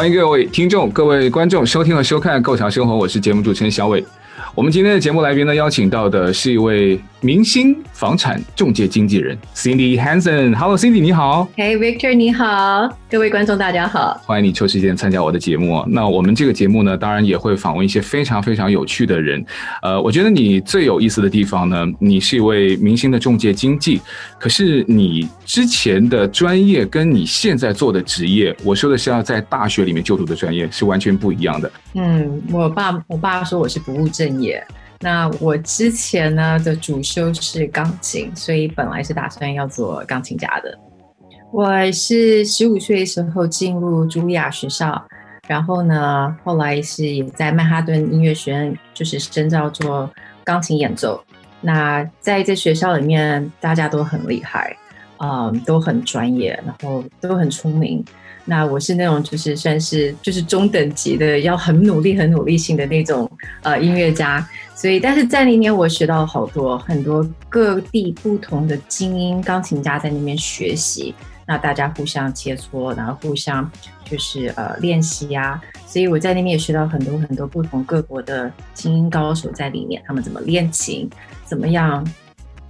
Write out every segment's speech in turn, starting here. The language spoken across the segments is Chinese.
欢迎各位听众、各位观众收听和收看《构想生活》，我是节目主持人小伟。我们今天的节目来宾呢，邀请到的是一位明星房产中介经纪人 Cindy Hansen。Hello，Cindy，你好。Hey Victor，你好。各位观众，大家好。欢迎你抽时间参加我的节目。那我们这个节目呢，当然也会访问一些非常非常有趣的人。呃，我觉得你最有意思的地方呢，你是一位明星的中介经纪，可是你之前的专业跟你现在做的职业，我说的是要在大学里面就读的专业，是完全不一样的。嗯，我爸我爸说我是不务正业。那我之前呢的主修是钢琴，所以本来是打算要做钢琴家的。我是十五岁的时候进入茱莉亚学校，然后呢，后来是也在曼哈顿音乐学院，就是深造做钢琴演奏。那在这学校里面，大家都很厉害，嗯，都很专业，然后都很聪明。那我是那种就是算是就是中等级的，要很努力、很努力性的那种呃音乐家，所以但是在那边我学到好多很多各地不同的精英钢琴家在那边学习，那大家互相切磋，然后互相就是呃练习呀，所以我在那边也学到很多很多不同各国的精英高手在里面，他们怎么练琴，怎么样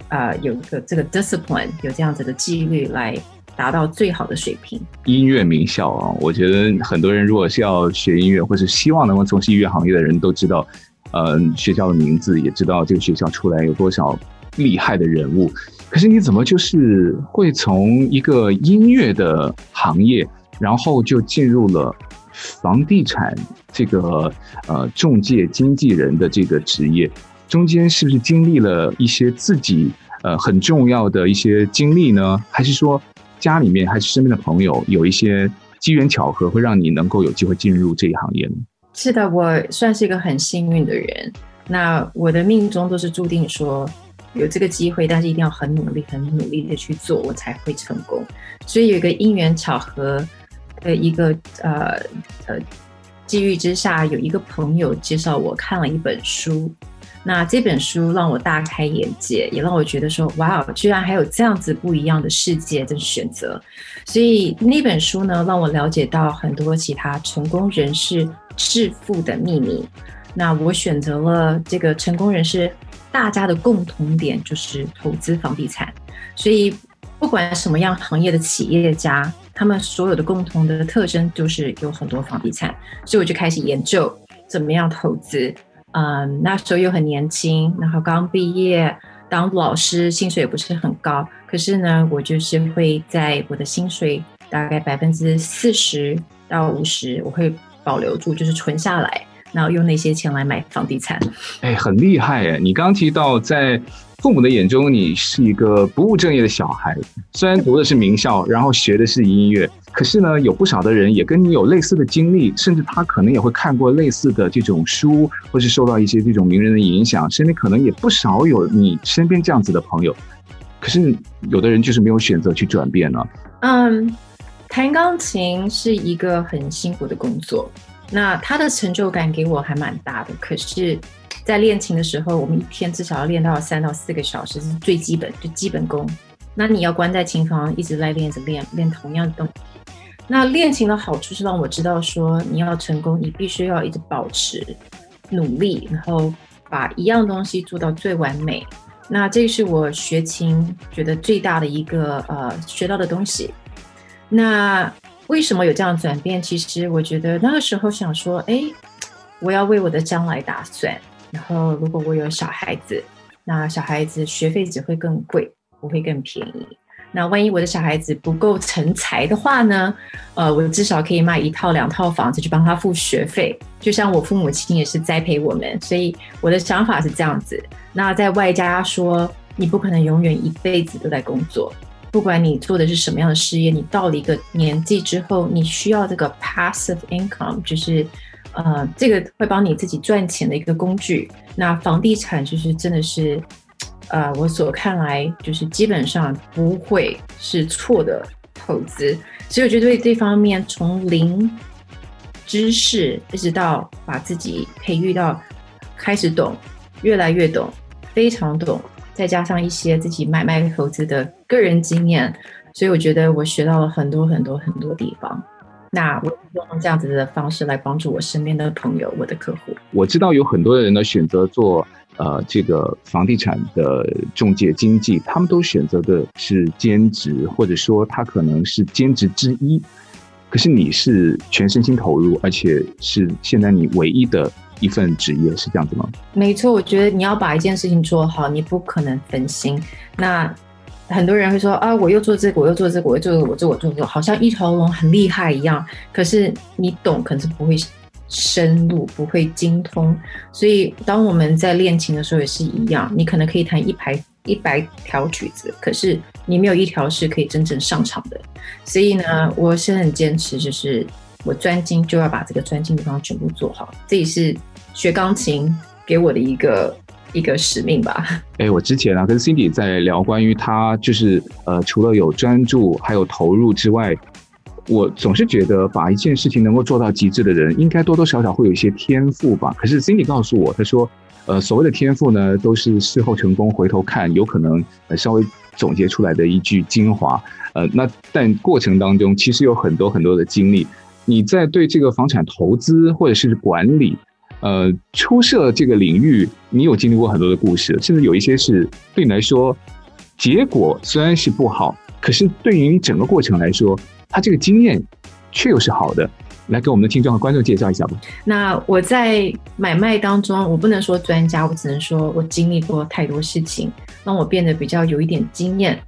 啊、呃、有个这个 discipline 有这样子的纪律来。达到最好的水平。音乐名校啊，我觉得很多人如果是要学音乐，或是希望能够从事音乐行业的人都知道，呃，学校的名字，也知道这个学校出来有多少厉害的人物。可是你怎么就是会从一个音乐的行业，然后就进入了房地产这个呃中介经纪人的这个职业？中间是不是经历了一些自己呃很重要的一些经历呢？还是说？家里面还是身边的朋友有一些机缘巧合，会让你能够有机会进入这一行业呢？是的，我算是一个很幸运的人。那我的命中都是注定说有这个机会，但是一定要很努力、很努力的去做，我才会成功。所以有一个因缘巧合的一个呃呃机遇之下，有一个朋友介绍我看了一本书。那这本书让我大开眼界，也让我觉得说，哇，居然还有这样子不一样的世界的选择。所以那本书呢，让我了解到很多其他成功人士致富的秘密。那我选择了这个成功人士，大家的共同点就是投资房地产。所以不管什么样行业的企业家，他们所有的共同的特征就是有很多房地产。所以我就开始研究怎么样投资。嗯，那时候又很年轻，然后刚毕业当老师，薪水也不是很高。可是呢，我就是会在我的薪水大概百分之四十到五十，我会保留住，就是存下来，然后用那些钱来买房地产。哎，很厉害哎！你刚刚提到在。父母的眼中，你是一个不务正业的小孩。虽然读的是名校，然后学的是音乐，可是呢，有不少的人也跟你有类似的经历，甚至他可能也会看过类似的这种书，或是受到一些这种名人的影响，身边可能也不少有你身边这样子的朋友。可是有的人就是没有选择去转变了。嗯，弹钢琴是一个很辛苦的工作，那他的成就感给我还蛮大的。可是。在练琴的时候，我们一天至少要练到三到四个小时，是最基本，就基本功。那你要关在琴房，一直在练，着练，练同样的东西。那练琴的好处是让我知道说，你要成功，你必须要一直保持努力，然后把一样东西做到最完美。那这是我学琴觉得最大的一个呃学到的东西。那为什么有这样转变？其实我觉得那个时候想说，哎，我要为我的将来打算。然后，如果我有小孩子，那小孩子学费只会更贵，不会更便宜。那万一我的小孩子不够成才的话呢？呃，我至少可以卖一套两套房子去帮他付学费。就像我父母亲也是栽培我们，所以我的想法是这样子。那在外加说，你不可能永远一辈子都在工作，不管你做的是什么样的事业，你到了一个年纪之后，你需要这个 passive income，就是。呃，这个会帮你自己赚钱的一个工具。那房地产就是真的是，呃，我所看来就是基本上不会是错的投资。所以我觉得对这方面从零知识一直到把自己培育到开始懂，越来越懂，非常懂，再加上一些自己买卖投资的个人经验，所以我觉得我学到了很多很多很多地方。那我用这样子的方式来帮助我身边的朋友、我的客户。我知道有很多人呢选择做呃这个房地产的中介经纪，他们都选择的是兼职，或者说他可能是兼职之一。可是你是全身心投入，而且是现在你唯一的一份职业，是这样子吗？没错，我觉得你要把一件事情做好，你不可能分心。那很多人会说啊，我又做这个，我又做这个，我又做这个，我做我做这个，好像一条龙很厉害一样。可是你懂，可能是不会深入，不会精通。所以当我们在练琴的时候也是一样，你可能可以弹一排一百条曲子，可是你没有一条是可以真正上场的。所以呢，我是很坚持，就是我专精就要把这个专精的地方全部做好。这也是学钢琴给我的一个一个使命吧。哎，我之前啊跟 Cindy 在聊关于他就是呃，除了有专注还有投入之外，我总是觉得把一件事情能够做到极致的人，应该多多少少会有一些天赋吧。可是 Cindy 告诉我，他说，呃，所谓的天赋呢，都是事后成功回头看，有可能呃稍微。总结出来的一句精华，呃，那但过程当中其实有很多很多的经历。你在对这个房产投资或者是管理，呃，初涉这个领域，你有经历过很多的故事，甚至有一些是对你来说，结果虽然是不好，可是对于整个过程来说，它这个经验却又是好的。来给我们的听众和观众介绍一下吧。那我在买卖当中，我不能说专家，我只能说我经历过太多事情，让我变得比较有一点经验。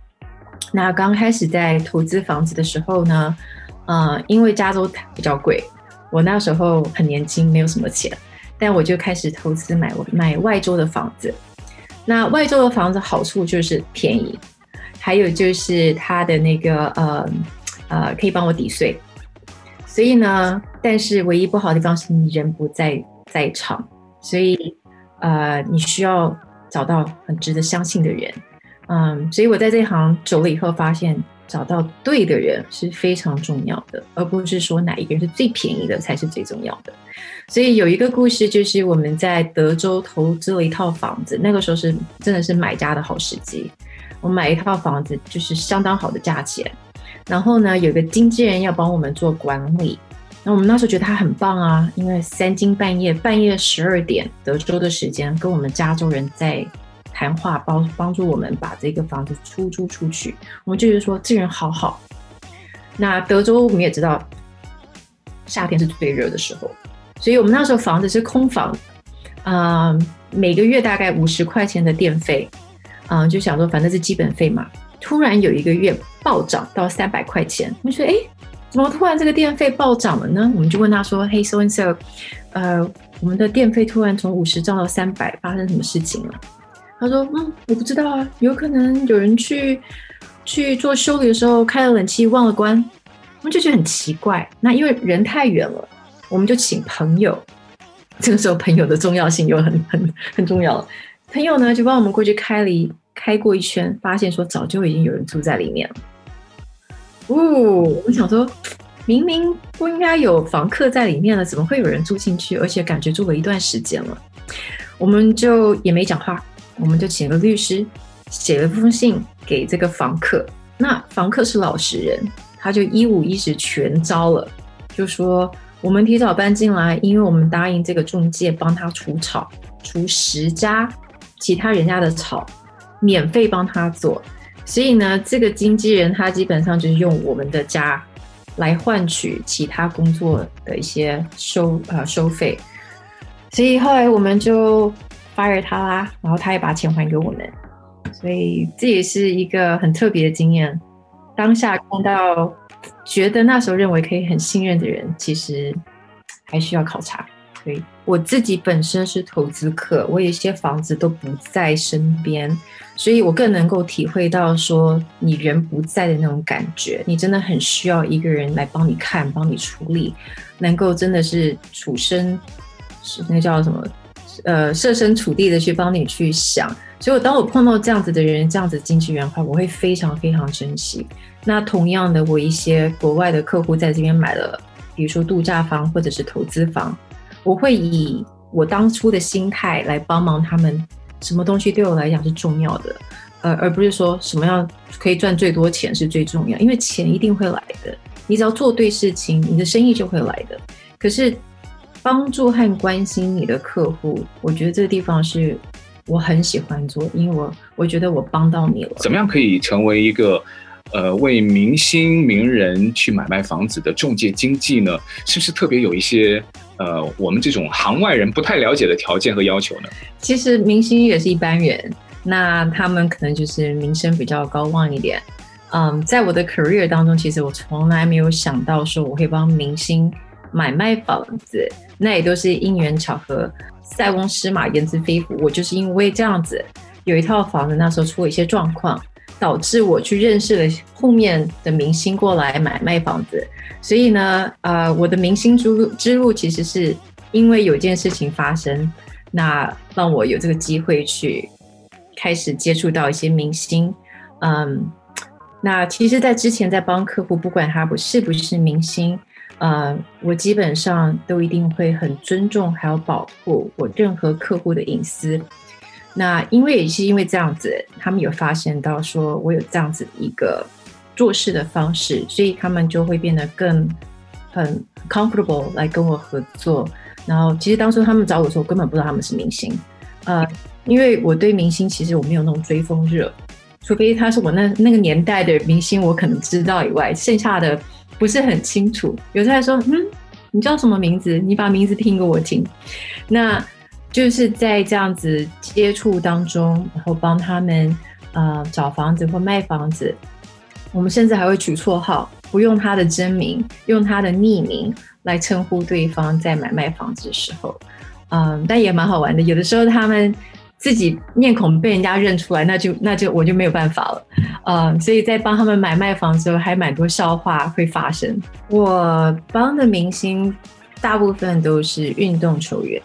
那刚开始在投资房子的时候呢，呃，因为加州比较贵，我那时候很年轻，没有什么钱，但我就开始投资买买外州的房子。那外州的房子好处就是便宜，还有就是它的那个呃呃可以帮我抵税。所以呢，但是唯一不好的地方是你人不在在场，所以呃，你需要找到很值得相信的人，嗯，所以我在这行走了以后，发现找到对的人是非常重要的，而不是说哪一个人是最便宜的才是最重要的。所以有一个故事，就是我们在德州投资了一套房子，那个时候是真的是买家的好时机，我买一套房子就是相当好的价钱。然后呢，有个经纪人要帮我们做管理，那我们那时候觉得他很棒啊，因为三更半夜，半夜十二点，德州的时间，跟我们加州人在谈话，帮帮助我们把这个房子出租出去。我们就觉得说，这人好好。那德州我们也知道，夏天是最热的时候，所以我们那时候房子是空房，啊、每个月大概五十块钱的电费，嗯、就想说反正是基本费嘛。突然有一个月暴涨到三百块钱，我们说：“哎，怎么突然这个电费暴涨了呢？”我们就问他说：“嘿，so and so，呃，我们的电费突然从五十涨到三百，发生什么事情了？”他说：“嗯，我不知道啊，有可能有人去去做修理的时候开了冷气忘了关。”我们就觉得很奇怪。那因为人太远了，我们就请朋友。这个时候朋友的重要性又很很很重要了。朋友呢就帮我们过去开了一。开过一圈，发现说早就已经有人住在里面了。哦，我们想说，明明不应该有房客在里面了，怎么会有人住进去？而且感觉住了一段时间了。我们就也没讲话，我们就请了律师写了封信给这个房客。那房客是老实人，他就一五一十全招了，就说我们提早搬进来，因为我们答应这个中介帮他除草，除十家其他人家的草。免费帮他做，所以呢，这个经纪人他基本上就是用我们的家来换取其他工作的一些收呃收费，所以后来我们就 fire 他啦，然后他也把钱还给我们，所以这也是一个很特别的经验。当下看到觉得那时候认为可以很信任的人，其实还需要考察。所以我自己本身是投资客，我有一些房子都不在身边。所以我更能够体会到说你人不在的那种感觉，你真的很需要一个人来帮你看、帮你处理，能够真的是处身，是那叫什么？呃，设身处地的去帮你去想。所以，当我碰到这样子的人、这样子经纪人的话，我会非常非常珍惜。那同样的，我一些国外的客户在这边买了，比如说度假房或者是投资房，我会以我当初的心态来帮忙他们。什么东西对我来讲是重要的，呃，而不是说什么样可以赚最多钱是最重要，因为钱一定会来的，你只要做对事情，你的生意就会来的。可是帮助和关心你的客户，我觉得这个地方是我很喜欢做，因为我我觉得我帮到你了。怎么样可以成为一个呃为明星名人去买卖房子的中介经纪呢？是不是特别有一些呃我们这种行外人不太了解的条件和要求呢？其实明星也是一般人，那他们可能就是名声比较高望一点。嗯，在我的 career 当中，其实我从来没有想到说我会帮明星买卖房子。那也都是因缘巧合，塞翁失马焉知非福。我就是因为这样子，有一套房子那时候出了一些状况，导致我去认识了后面的明星过来买卖房子。所以呢，呃，我的明星之路之路其实是因为有件事情发生，那让我有这个机会去开始接触到一些明星。嗯，那其实，在之前在帮客户，不管他不是不是明星。呃，我基本上都一定会很尊重，还有保护我任何客户的隐私。那因为也是因为这样子，他们有发现到说我有这样子一个做事的方式，所以他们就会变得更很 comfortable 来跟我合作。然后其实当初他们找我的时候，根本不知道他们是明星。呃，因为我对明星其实我没有那种追风热，除非他是我那那个年代的明星，我可能知道以外，剩下的。不是很清楚，有时候还说，嗯，你叫什么名字？你把名字拼给我听。那就是在这样子接触当中，然后帮他们呃找房子或卖房子。我们甚至还会取绰号，不用他的真名，用他的匿名来称呼对方在买卖房子的时候，嗯，但也蛮好玩的。有的时候他们。自己面孔被人家认出来，那就那就我就没有办法了，呃，所以在帮他们买卖房的时候，还蛮多笑话会发生。我帮的明星大部分都是运动球员，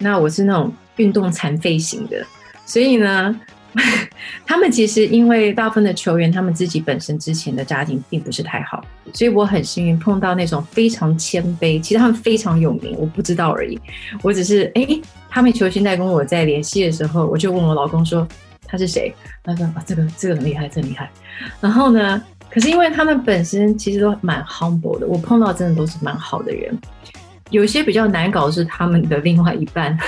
那我是那种运动残废型的，所以呢。他们其实因为大部分的球员，他们自己本身之前的家庭并不是太好，所以我很幸运碰到那种非常谦卑，其实他们非常有名，我不知道而已。我只是哎，他们球星在跟我在联系的时候，我就问我老公说他是谁？他说啊，这个这个很厉害，真厉害。然后呢，可是因为他们本身其实都蛮 humble 的，我碰到真的都是蛮好的人。有些比较难搞是他们的另外一半，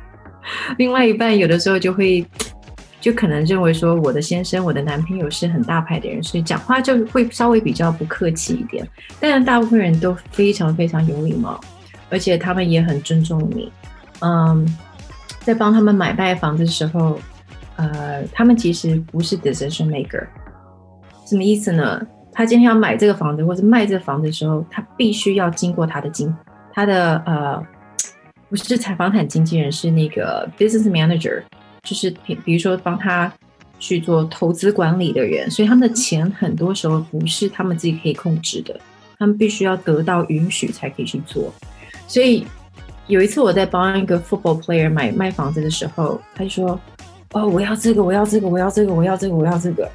另外一半有的时候就会。就可能认为说我的先生、我的男朋友是很大牌的人，所以讲话就会稍微比较不客气一点。但是大部分人都非常非常有礼貌，而且他们也很尊重你。嗯，在帮他们买卖房子的时候，呃，他们其实不是 decision maker。什么意思呢？他今天要买这个房子或者卖这个房子的时候，他必须要经过他的经，他的呃，不是采房产经纪人，是那个 business manager。就是比比如说帮他去做投资管理的人，所以他们的钱很多时候不是他们自己可以控制的，他们必须要得到允许才可以去做。所以有一次我在帮一个 football player 买卖房子的时候，他就说：“哦，我要这个，我要这个，我要这个，我要这个，我要这个。”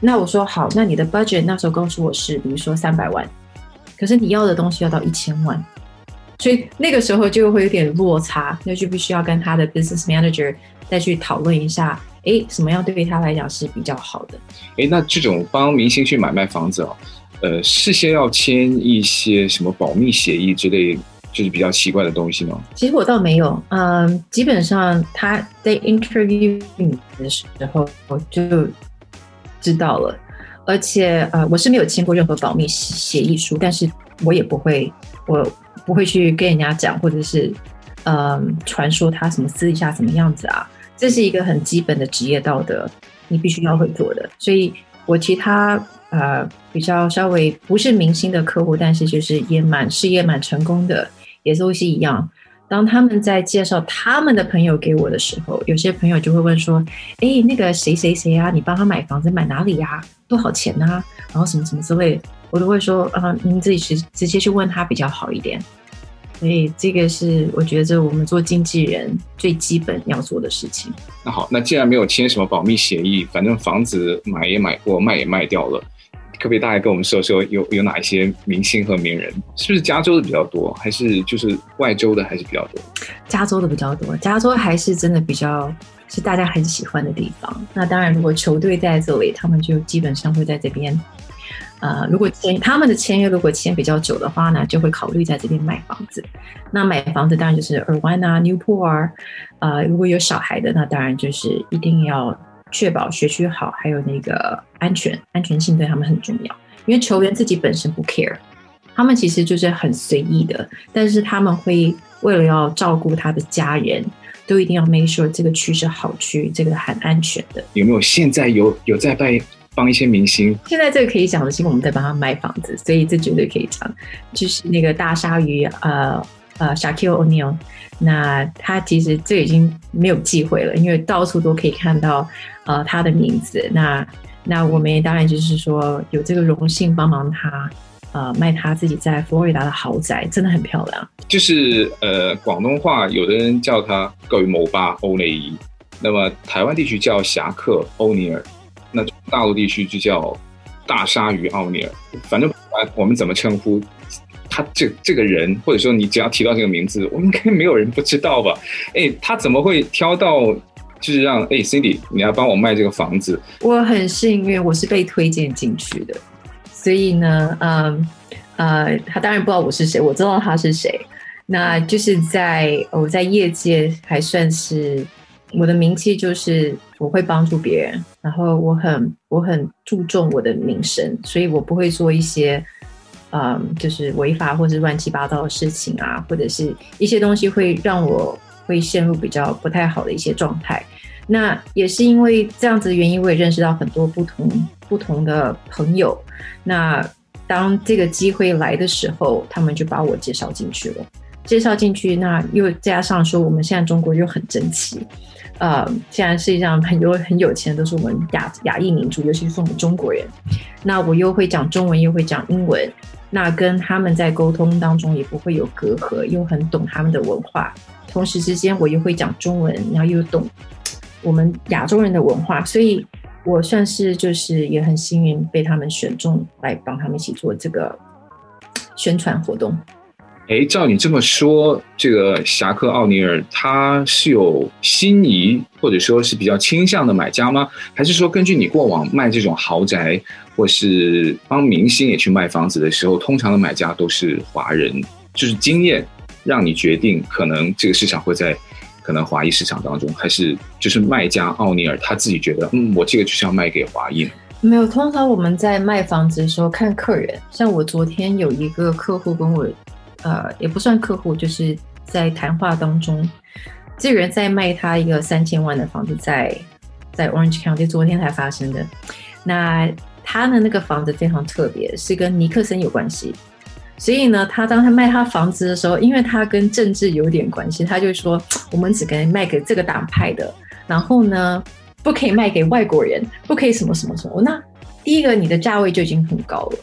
那我说好，那你的 budget 那时候告诉我是，比如说三百万，可是你要的东西要到一千万，所以那个时候就会有点落差，那就必须要跟他的 business manager。再去讨论一下，哎，什么样对于他来讲是比较好的？哎，那这种帮明星去买卖房子哦，呃，事先要签一些什么保密协议之类，就是比较奇怪的东西吗？其实我倒没有，嗯，基本上他在 interview 你的时候我就知道了，而且呃，我是没有签过任何保密协议书，但是我也不会，我不会去跟人家讲，或者是。嗯，传说他什么私底下怎么样子啊？这是一个很基本的职业道德，你必须要会做的。所以，我其他呃比较稍微不是明星的客户，但是就是也蛮事业蛮成功的，也都是一样。当他们在介绍他们的朋友给我的时候，有些朋友就会问说：“哎，那个谁谁谁啊，你帮他买房子买哪里呀？多少钱啊？然后什么什么之类，我都会说：啊，你自己直直接去问他比较好一点。”所以这个是我觉得我们做经纪人最基本要做的事情。那好，那既然没有签什么保密协议，反正房子买也买过，卖也卖掉了，可不可以大概跟我们说说有有哪一些明星和名人？是不是加州的比较多，还是就是外州的还是比较多？加州的比较多，加州还是真的比较是大家很喜欢的地方。那当然，如果球队在这里，他们就基本上会在这边。呃，如果签他们的签约如果签比较久的话呢，就会考虑在这边买房子。那买房子当然就是尔湾啊、Newport 啊，呃，如果有小孩的，那当然就是一定要确保学区好，还有那个安全安全性对他们很重要。因为球员自己本身不 care，他们其实就是很随意的，但是他们会为了要照顾他的家人，都一定要 make sure 这个区是好区，这个很安全的。有没有现在有有在帮帮一些明星？现在这个可以讲的是，因为我们在帮他卖房子，所以这绝对可以讲。就是那个大鲨鱼，呃呃，Shaquille O'Neal，那他其实这已经没有机会了，因为到处都可以看到呃他的名字。那那我们也当然就是说有这个荣幸帮忙他。呃，卖他自己在佛罗里达的豪宅，真的很漂亮。就是呃，广东话有的人叫他巨无霸欧内伊，那么台湾地区叫侠客欧尼尔，那大陆地区就叫大鲨鱼奥尼尔。反正不管我们怎么称呼他这这个人，或者说你只要提到这个名字，我应该没有人不知道吧？哎，他怎么会挑到就是让哎 Cindy 你要帮我卖这个房子？我很幸运，我是被推荐进去的。所以呢，嗯，呃，他当然不知道我是谁，我知道他是谁。那就是在我在业界还算是我的名气，就是我会帮助别人，然后我很我很注重我的名声，所以我不会做一些嗯，就是违法或者乱七八糟的事情啊，或者是一些东西会让我会陷入比较不太好的一些状态。那也是因为这样子的原因，我也认识到很多不同不同的朋友。那当这个机会来的时候，他们就把我介绍进去了。介绍进去，那又加上说，我们现在中国又很争气，呃，现在世界上很多很有钱的都是我们亚亚裔民族，尤其是我们中国人。那我又会讲中文，又会讲英文，那跟他们在沟通当中也不会有隔阂，又很懂他们的文化。同时之间，我又会讲中文，然后又懂。我们亚洲人的文化，所以我算是就是也很幸运被他们选中来帮他们一起做这个宣传活动。哎，照你这么说，这个侠客奥尼尔他是有心仪或者说是比较倾向的买家吗？还是说根据你过往卖这种豪宅或是帮明星也去卖房子的时候，通常的买家都是华人？就是经验让你决定可能这个市场会在。可能华裔市场当中，还是就是卖家奥尼尔他自己觉得，嗯，我这个就是要卖给华裔。没有，通常我们在卖房子的时候看客人，像我昨天有一个客户跟我，呃，也不算客户，就是在谈话当中，这个人在卖他一个三千万的房子在，在在 Orange County，昨天才发生的。那他的那个房子非常特别，是跟尼克森有关系。所以呢，他当他卖他房子的时候，因为他跟政治有点关系，他就说我们只可以卖给这个党派的，然后呢，不可以卖给外国人，不可以什么什么什么。那第一个，你的价位就已经很高了，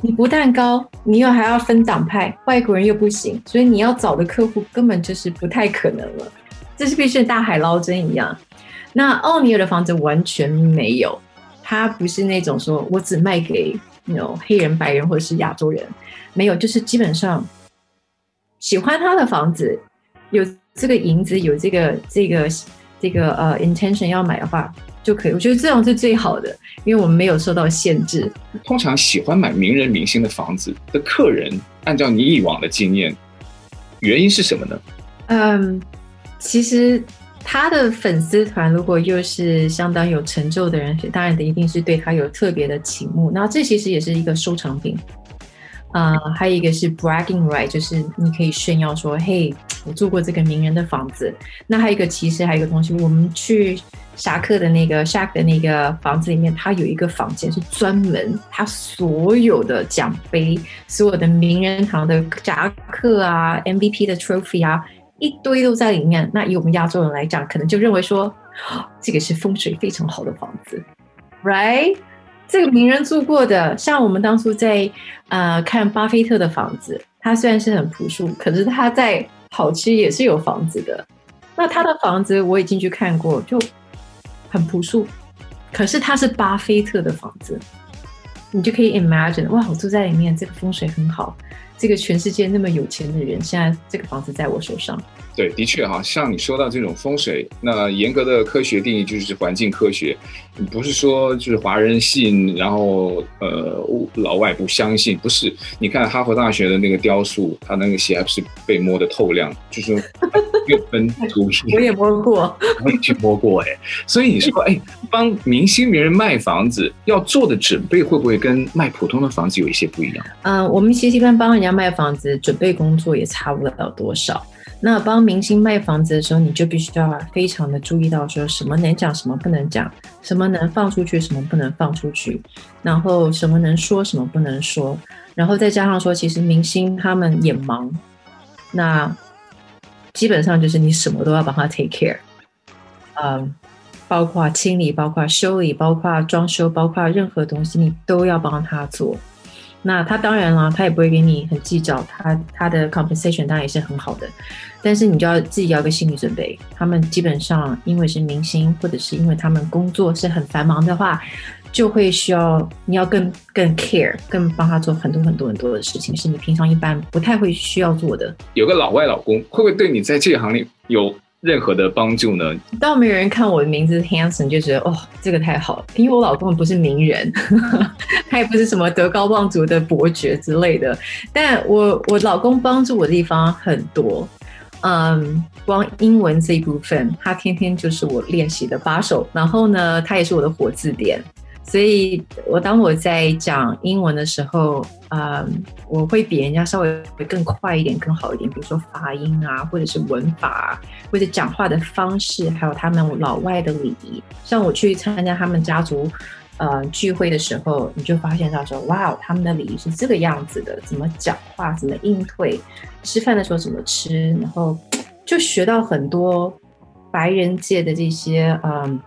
你不但高，你又还要分党派，外国人又不行，所以你要找的客户根本就是不太可能了，这是必须大海捞针一样。那奥尼尔的房子完全没有，他不是那种说我只卖给那种黑人、白人或者是亚洲人。没有，就是基本上喜欢他的房子，有这个银子，有这个这个这个呃 intention 要买的话就可以。我觉得这样是最好的，因为我们没有受到限制。通常喜欢买名人明星的房子的客人，按照你以往的经验，原因是什么呢？嗯，其实他的粉丝团如果又是相当有成就的人，当然的一定是对他有特别的倾慕。那这其实也是一个收藏品。啊、还有一个是 bragging right，就是你可以炫耀说，嘿，我住过这个名人的房子。那还有一个，其实还有一个东西，我们去侠客的那个 Shaq 的那个房子里面，它有一个房间是专门他所有的奖杯，所有的名人堂的侠客啊，MVP 的 trophy 啊，一堆都在里面。那以我们亚洲人来讲，可能就认为说，这个是风水非常好的房子，right？这个名人住过的，像我们当初在呃看巴菲特的房子，他虽然是很朴素，可是他在好区也是有房子的。那他的房子我也进去看过，就很朴素，可是他是巴菲特的房子，你就可以 imagine，哇，我住在里面，这个风水很好。这个全世界那么有钱的人，现在这个房子在我手上。对，的确哈，像你说到这种风水，那严格的科学定义就是环境科学，不是说就是华人信，然后呃老外不相信，不是。你看哈佛大学的那个雕塑，它那个鞋还不是被摸得透亮，就是又分 图形。我也摸过，我也去摸过哎。所以你说哎，帮明星名人卖房子要做的准备，会不会跟卖普通的房子有一些不一样？嗯、呃，我们其实一般帮人家卖房子，准备工作也差不了多少。那帮明星卖房子的时候，你就必须要非常的注意到，说什么能讲，什么不能讲，什么能放出去，什么不能放出去，然后什么能说，什么不能说，然后再加上说，其实明星他们也忙，那基本上就是你什么都要帮他 take care，嗯，包括清理，包括修理，包括装修，包括任何东西，你都要帮他做。那他当然了，他也不会给你很计较，他他的 compensation 当然也是很好的，但是你就要自己要个心理准备，他们基本上因为是明星，或者是因为他们工作是很繁忙的话，就会需要你要更更 care，更帮他做很多很多很多的事情，是你平常一般不太会需要做的。有个老外老公会不会对你在这个行里有任何的帮助呢？倒没有人看我的名字 Hanson 就觉得哦，这个太好了，因为我老公不是名人，他也不是什么德高望重的伯爵之类的。但我我老公帮助我的地方很多，嗯，光英文这一部分，他天天就是我练习的把手。然后呢，他也是我的活字典。所以，我当我在讲英文的时候，嗯，我会比人家稍微会更快一点、更好一点。比如说发音啊，或者是文法，或者讲话的方式，还有他们老外的礼仪。像我去参加他们家族呃聚会的时候，你就发现到说，哇，他们的礼仪是这个样子的，怎么讲话，怎么应对，吃饭的时候怎么吃，然后就学到很多白人界的这些嗯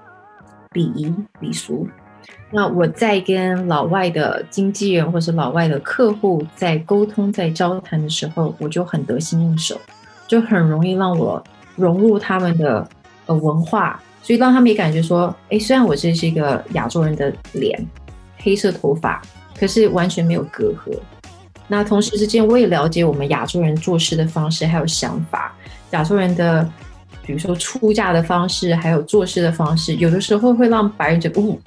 礼仪礼俗。那我在跟老外的经纪人或是老外的客户在沟通、在交谈的时候，我就很得心应手，就很容易让我融入他们的呃文化，所以让他们也感觉说，哎，虽然我这是一个亚洲人的脸，黑色头发，可是完全没有隔阂。那同时之间，我也了解我们亚洲人做事的方式还有想法，亚洲人的比如说出嫁的方式，还有做事的方式，有的时候会让白人觉得，哦。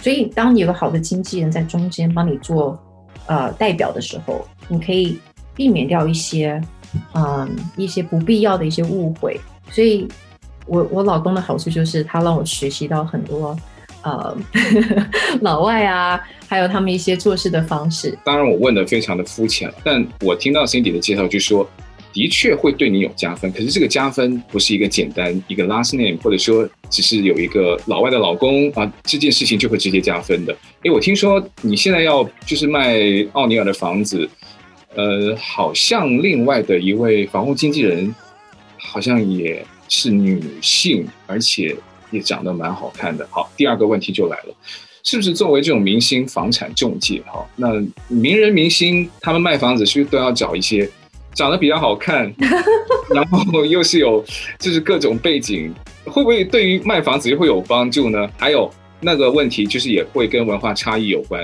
所以，当你有个好的经纪人在中间帮你做呃代表的时候，你可以避免掉一些嗯一些不必要的一些误会。所以我我老公的好处就是他让我学习到很多呃 老外啊，还有他们一些做事的方式。当然，我问的非常的肤浅，但我听到 Cindy 的介绍就说。的确会对你有加分，可是这个加分不是一个简单一个 last name，或者说只是有一个老外的老公啊，这件事情就会直接加分的。诶，我听说你现在要就是卖奥尼尔的房子，呃，好像另外的一位房屋经纪人好像也是女性，而且也长得蛮好看的。好，第二个问题就来了，是不是作为这种明星房产中介哈，那名人明星他们卖房子是不是都要找一些？长得比较好看，然后又是有就是各种背景，会不会对于卖房子会有帮助呢？还有那个问题就是也会跟文化差异有关。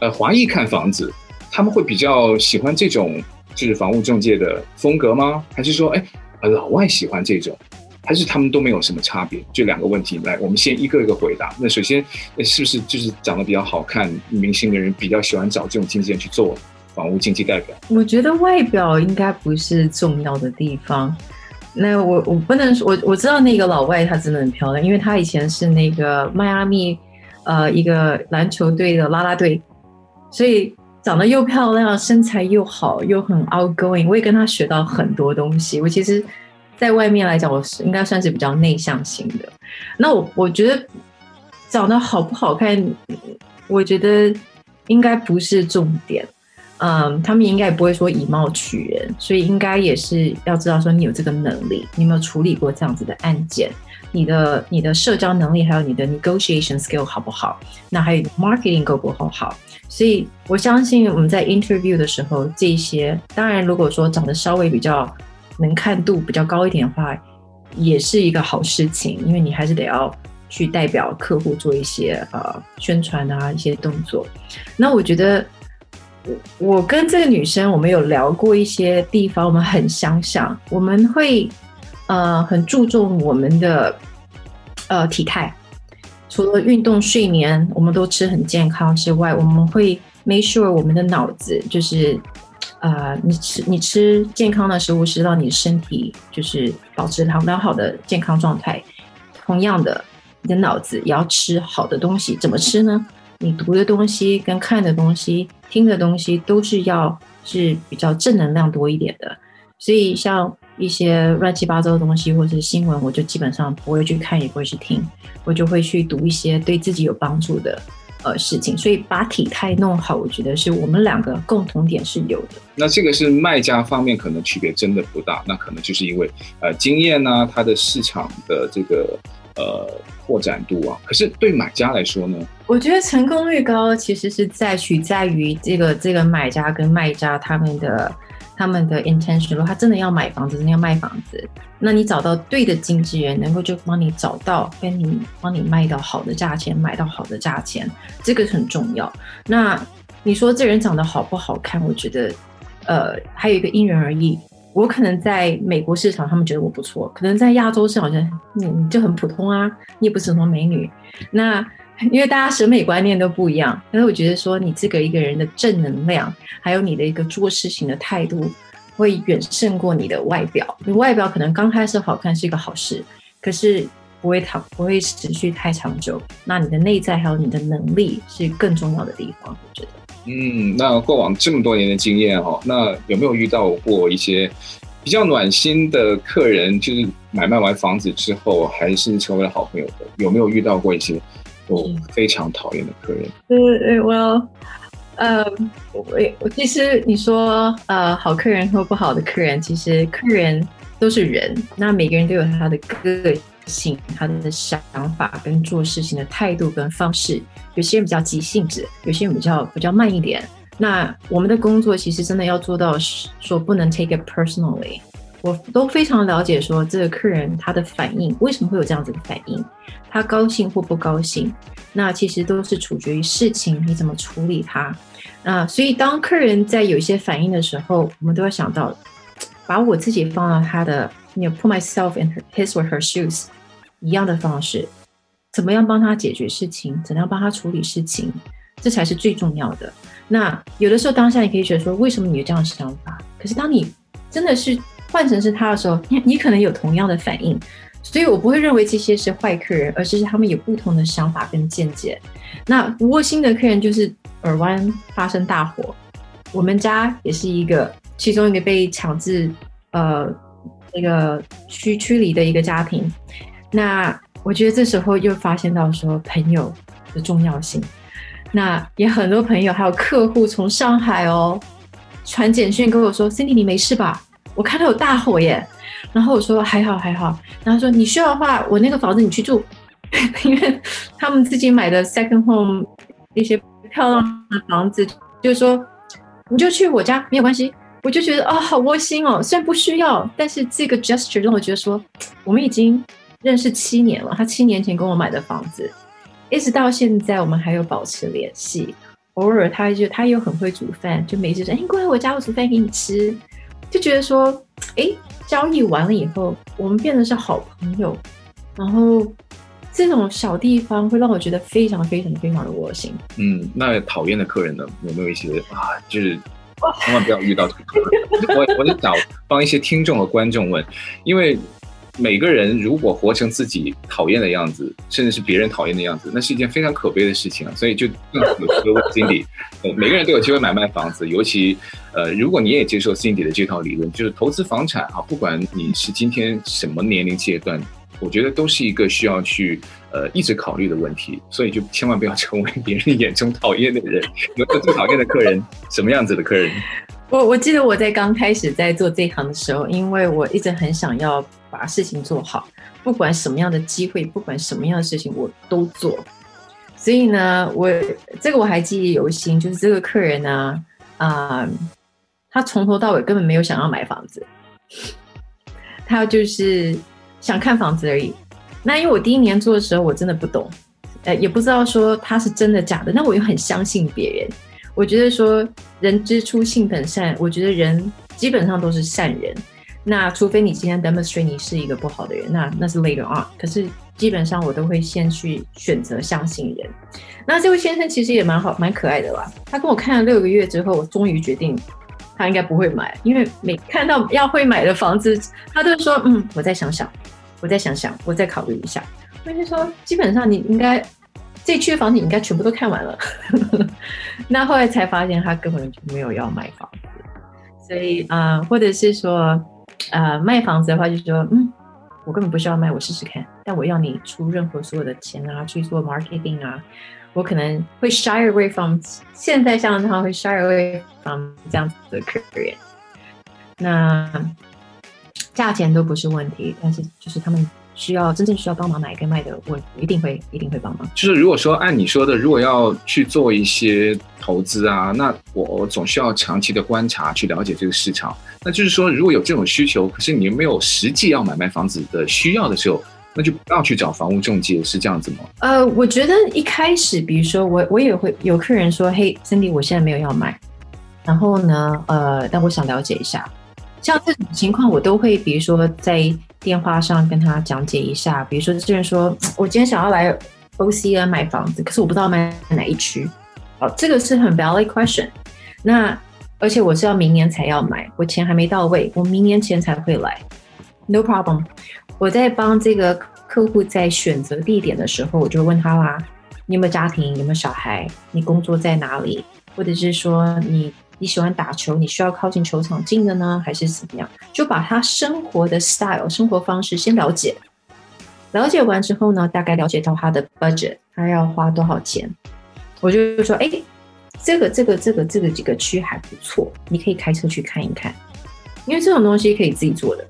呃，华裔看房子，他们会比较喜欢这种就是房屋中介的风格吗？还是说，哎，老外喜欢这种？还是他们都没有什么差别？这两个问题，来，我们先一个一个回答。那首先，是不是就是长得比较好看明星的人比较喜欢找这种经纪人去做？房屋经济代表，我觉得外表应该不是重要的地方。那我我不能说，我我知道那个老外她真的很漂亮，因为她以前是那个迈阿密呃一个篮球队的啦啦队，所以长得又漂亮，身材又好，又很 outgoing。我也跟她学到很多东西。我其实在外面来讲，我是应该算是比较内向型的。那我我觉得长得好不好看，我觉得应该不是重点。嗯，他们应该也不会说以貌取人，所以应该也是要知道说你有这个能力，你有没有处理过这样子的案件，你的你的社交能力，还有你的 negotiation skill 好不好？那还有 marketing 够不够好？所以我相信我们在 interview 的时候，这些当然如果说长得稍微比较能看度比较高一点的话，也是一个好事情，因为你还是得要去代表客户做一些呃宣传啊一些动作。那我觉得。我跟这个女生，我们有聊过一些地方，我们很相像。我们会呃很注重我们的呃体态，除了运动、睡眠，我们都吃很健康之外，我们会 make sure 我们的脑子就是呃你吃你吃健康的食物，是让你身体就是保持良良好的健康状态。同样的，你的脑子也要吃好的东西，怎么吃呢？你读的东西、跟看的东西、听的东西，都是要是比较正能量多一点的。所以像一些乱七八糟的东西或者是新闻，我就基本上不会去看，也不会去听，我就会去读一些对自己有帮助的呃事情。所以把体态弄好，我觉得是我们两个共同点是有的。那这个是卖家方面可能区别真的不大，那可能就是因为呃经验呢、它的市场的这个。呃，扩展度啊，可是对买家来说呢？我觉得成功率高，其实是在取在于这个这个买家跟卖家他们的他们的 intention。如果他真的要买房子，真的要卖房子，那你找到对的经纪人，能够就帮你找到跟你帮你卖到好的价钱，买到好的价钱，这个很重要。那你说这人长得好不好看？我觉得，呃，还有一个因人而异。我可能在美国市场，他们觉得我不错；可能在亚洲市场，觉得你你就很普通啊，你也不是什么美女。那因为大家审美观念都不一样，但是我觉得说你这个一个人的正能量，还有你的一个做事情的态度，会远胜过你的外表。你外表可能刚开始好看是一个好事，可是不会长，不会持续太长久。那你的内在还有你的能力是更重要的地方，我觉得。嗯，那过往这么多年的经验哈，那有没有遇到过一些比较暖心的客人？就是买卖完房子之后，还是成为了好朋友的？有没有遇到过一些我非常讨厌的客人？对对对，我呃，我我其实你说呃，好客人或不好的客人，其实客人都是人，那每个人都有他的个性、他的想法跟做事情的态度跟方式。有些人比较急性子，有些人比较比较慢一点。那我们的工作其实真的要做到说不能 take it personally。我都非常了解说这个客人他的反应为什么会有这样子的反应，他高兴或不高兴，那其实都是取决于事情你怎么处理它。那所以当客人在有一些反应的时候，我们都要想到把我自己放到他的，you know, put myself in his or her shoes 一样的方式。怎么样帮他解决事情？怎样帮他处理事情？这才是最重要的。那有的时候当下你可以觉得说，为什么你有这样的想法？可是当你真的是换成是他的时候，你 你可能有同样的反应。所以我不会认为这些是坏客人，而是他们有不同的想法跟见解。那窝心的客人就是耳湾发生大火，我们家也是一个其中一个被强制呃那个驱驱离的一个家庭。那我觉得这时候又发现到说朋友的重要性，那也很多朋友还有客户从上海哦传简讯跟我说：“Cindy，你没事吧？我看到有大火耶。”然后我说：“还好还好。”然后说：“你需要的话，我那个房子你去住，因为他们自己买的 second home 一些漂亮的房子，就是说你就去我家没有关系。”我就觉得哦，好窝心哦，虽然不需要，但是这个 gesture 让我觉得说我们已经。认识七年了，他七年前跟我买的房子，一直到现在我们还有保持联系。偶尔他就他又很会煮饭，就每次说：“哎，过来我家，我煮饭给你吃。”就觉得说，哎，交易完了以后，我们变得是好朋友。然后这种小地方会让我觉得非常非常非常的窝心。嗯，那讨厌的客人呢？有没有一些啊？就是千万不要遇到这种。我我就找帮一些听众和观众问，因为。每个人如果活成自己讨厌的样子，甚至是别人讨厌的样子，那是一件非常可悲的事情啊！所以就更有机会 Cindy，每个人都有机会买卖房子，尤其呃，如果你也接受 Cindy 的这套理论，就是投资房产啊，不管你是今天什么年龄阶段，我觉得都是一个需要去呃一直考虑的问题。所以就千万不要成为别人眼中讨厌的人。有个最讨厌的客人，什么样子的客人？我我记得我在刚开始在做这行的时候，因为我一直很想要把事情做好，不管什么样的机会，不管什么样的事情，我都做。所以呢，我这个我还记忆犹新，就是这个客人呢，啊、他从头到尾根本没有想要买房子，他就是想看房子而已。那因为我第一年做的时候，我真的不懂，呃，也不知道说他是真的假的，那我又很相信别人。我觉得说人之初性本善，我觉得人基本上都是善人。那除非你今天 demonstrate 你是一个不好的人，那那是 later on。可是基本上我都会先去选择相信人。那这位先生其实也蛮好，蛮可爱的啦。他跟我看了六个月之后，我终于决定他应该不会买，因为每看到要会买的房子，他都说嗯，我再想想，我再想想，我再考虑一下。我就说基本上你应该这区的房子你应该全部都看完了。那后来才发现他根本就没有要买房子，所以啊、或者是说。呃，卖房子的话，就是说，嗯，我根本不需要卖，我试试看。但我要你出任何所有的钱啊，去做 marketing 啊，我可能会 shy away from 现在像他会 shy away from 这样子的客人。那价钱都不是问题，但是就是他们。需要真正需要帮忙买跟卖的，我一定会一定会帮忙。就是如果说按你说的，如果要去做一些投资啊，那我总需要长期的观察去了解这个市场。那就是说，如果有这种需求，可是你没有实际要买卖房子的需要的时候，那就不要去找房屋中介，是这样子吗？呃，我觉得一开始，比如说我我也会有客人说，嘿，Cindy，我现在没有要买，然后呢，呃，但我想了解一下。像这种情况，我都会比如说在电话上跟他讲解一下。比如说，这人说我今天想要来 OCN 买房子，可是我不知道买哪一区。哦，这个是很 valid question。那而且我是要明年才要买，我钱还没到位，我明年前才会来。No problem。我在帮这个客户在选择地点的时候，我就问他啦：你有没有家庭？有没有小孩？你工作在哪里？或者是说你？你喜欢打球，你需要靠近球场近的呢，还是怎么样？就把他生活的 style、生活方式先了解，了解完之后呢，大概了解到他的 budget，他要花多少钱，我就说，哎，这个、这个、这个、这个几个区还不错，你可以开车去看一看，因为这种东西可以自己做的。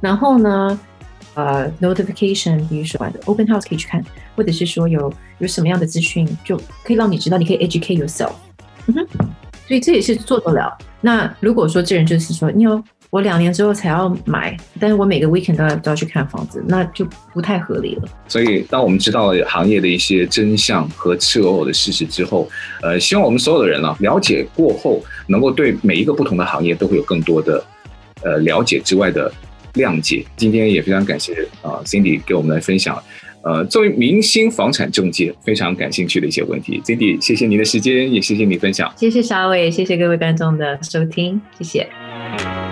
然后呢，呃，notification，比如说 open house 可以去看，或者是说有有什么样的资讯，就可以让你知道，你可以 educate yourself。嗯哼，所以这也是做得了。那如果说这人就是说，你有我两年之后才要买，但是我每个 weekend 都要都要去看房子，那就不太合理了。所以，当我们知道了行业的一些真相和赤裸裸的事实之后，呃，希望我们所有的人呢、啊，了解过后，能够对每一个不同的行业都会有更多的呃了解之外的谅解。今天也非常感谢啊、呃、Cindy 给我们来分享。呃，作为明星房产中介，非常感兴趣的一些问题，Cindy，谢谢您的时间，也谢谢你分享，谢谢小伟，谢谢各位观众的收听，谢谢。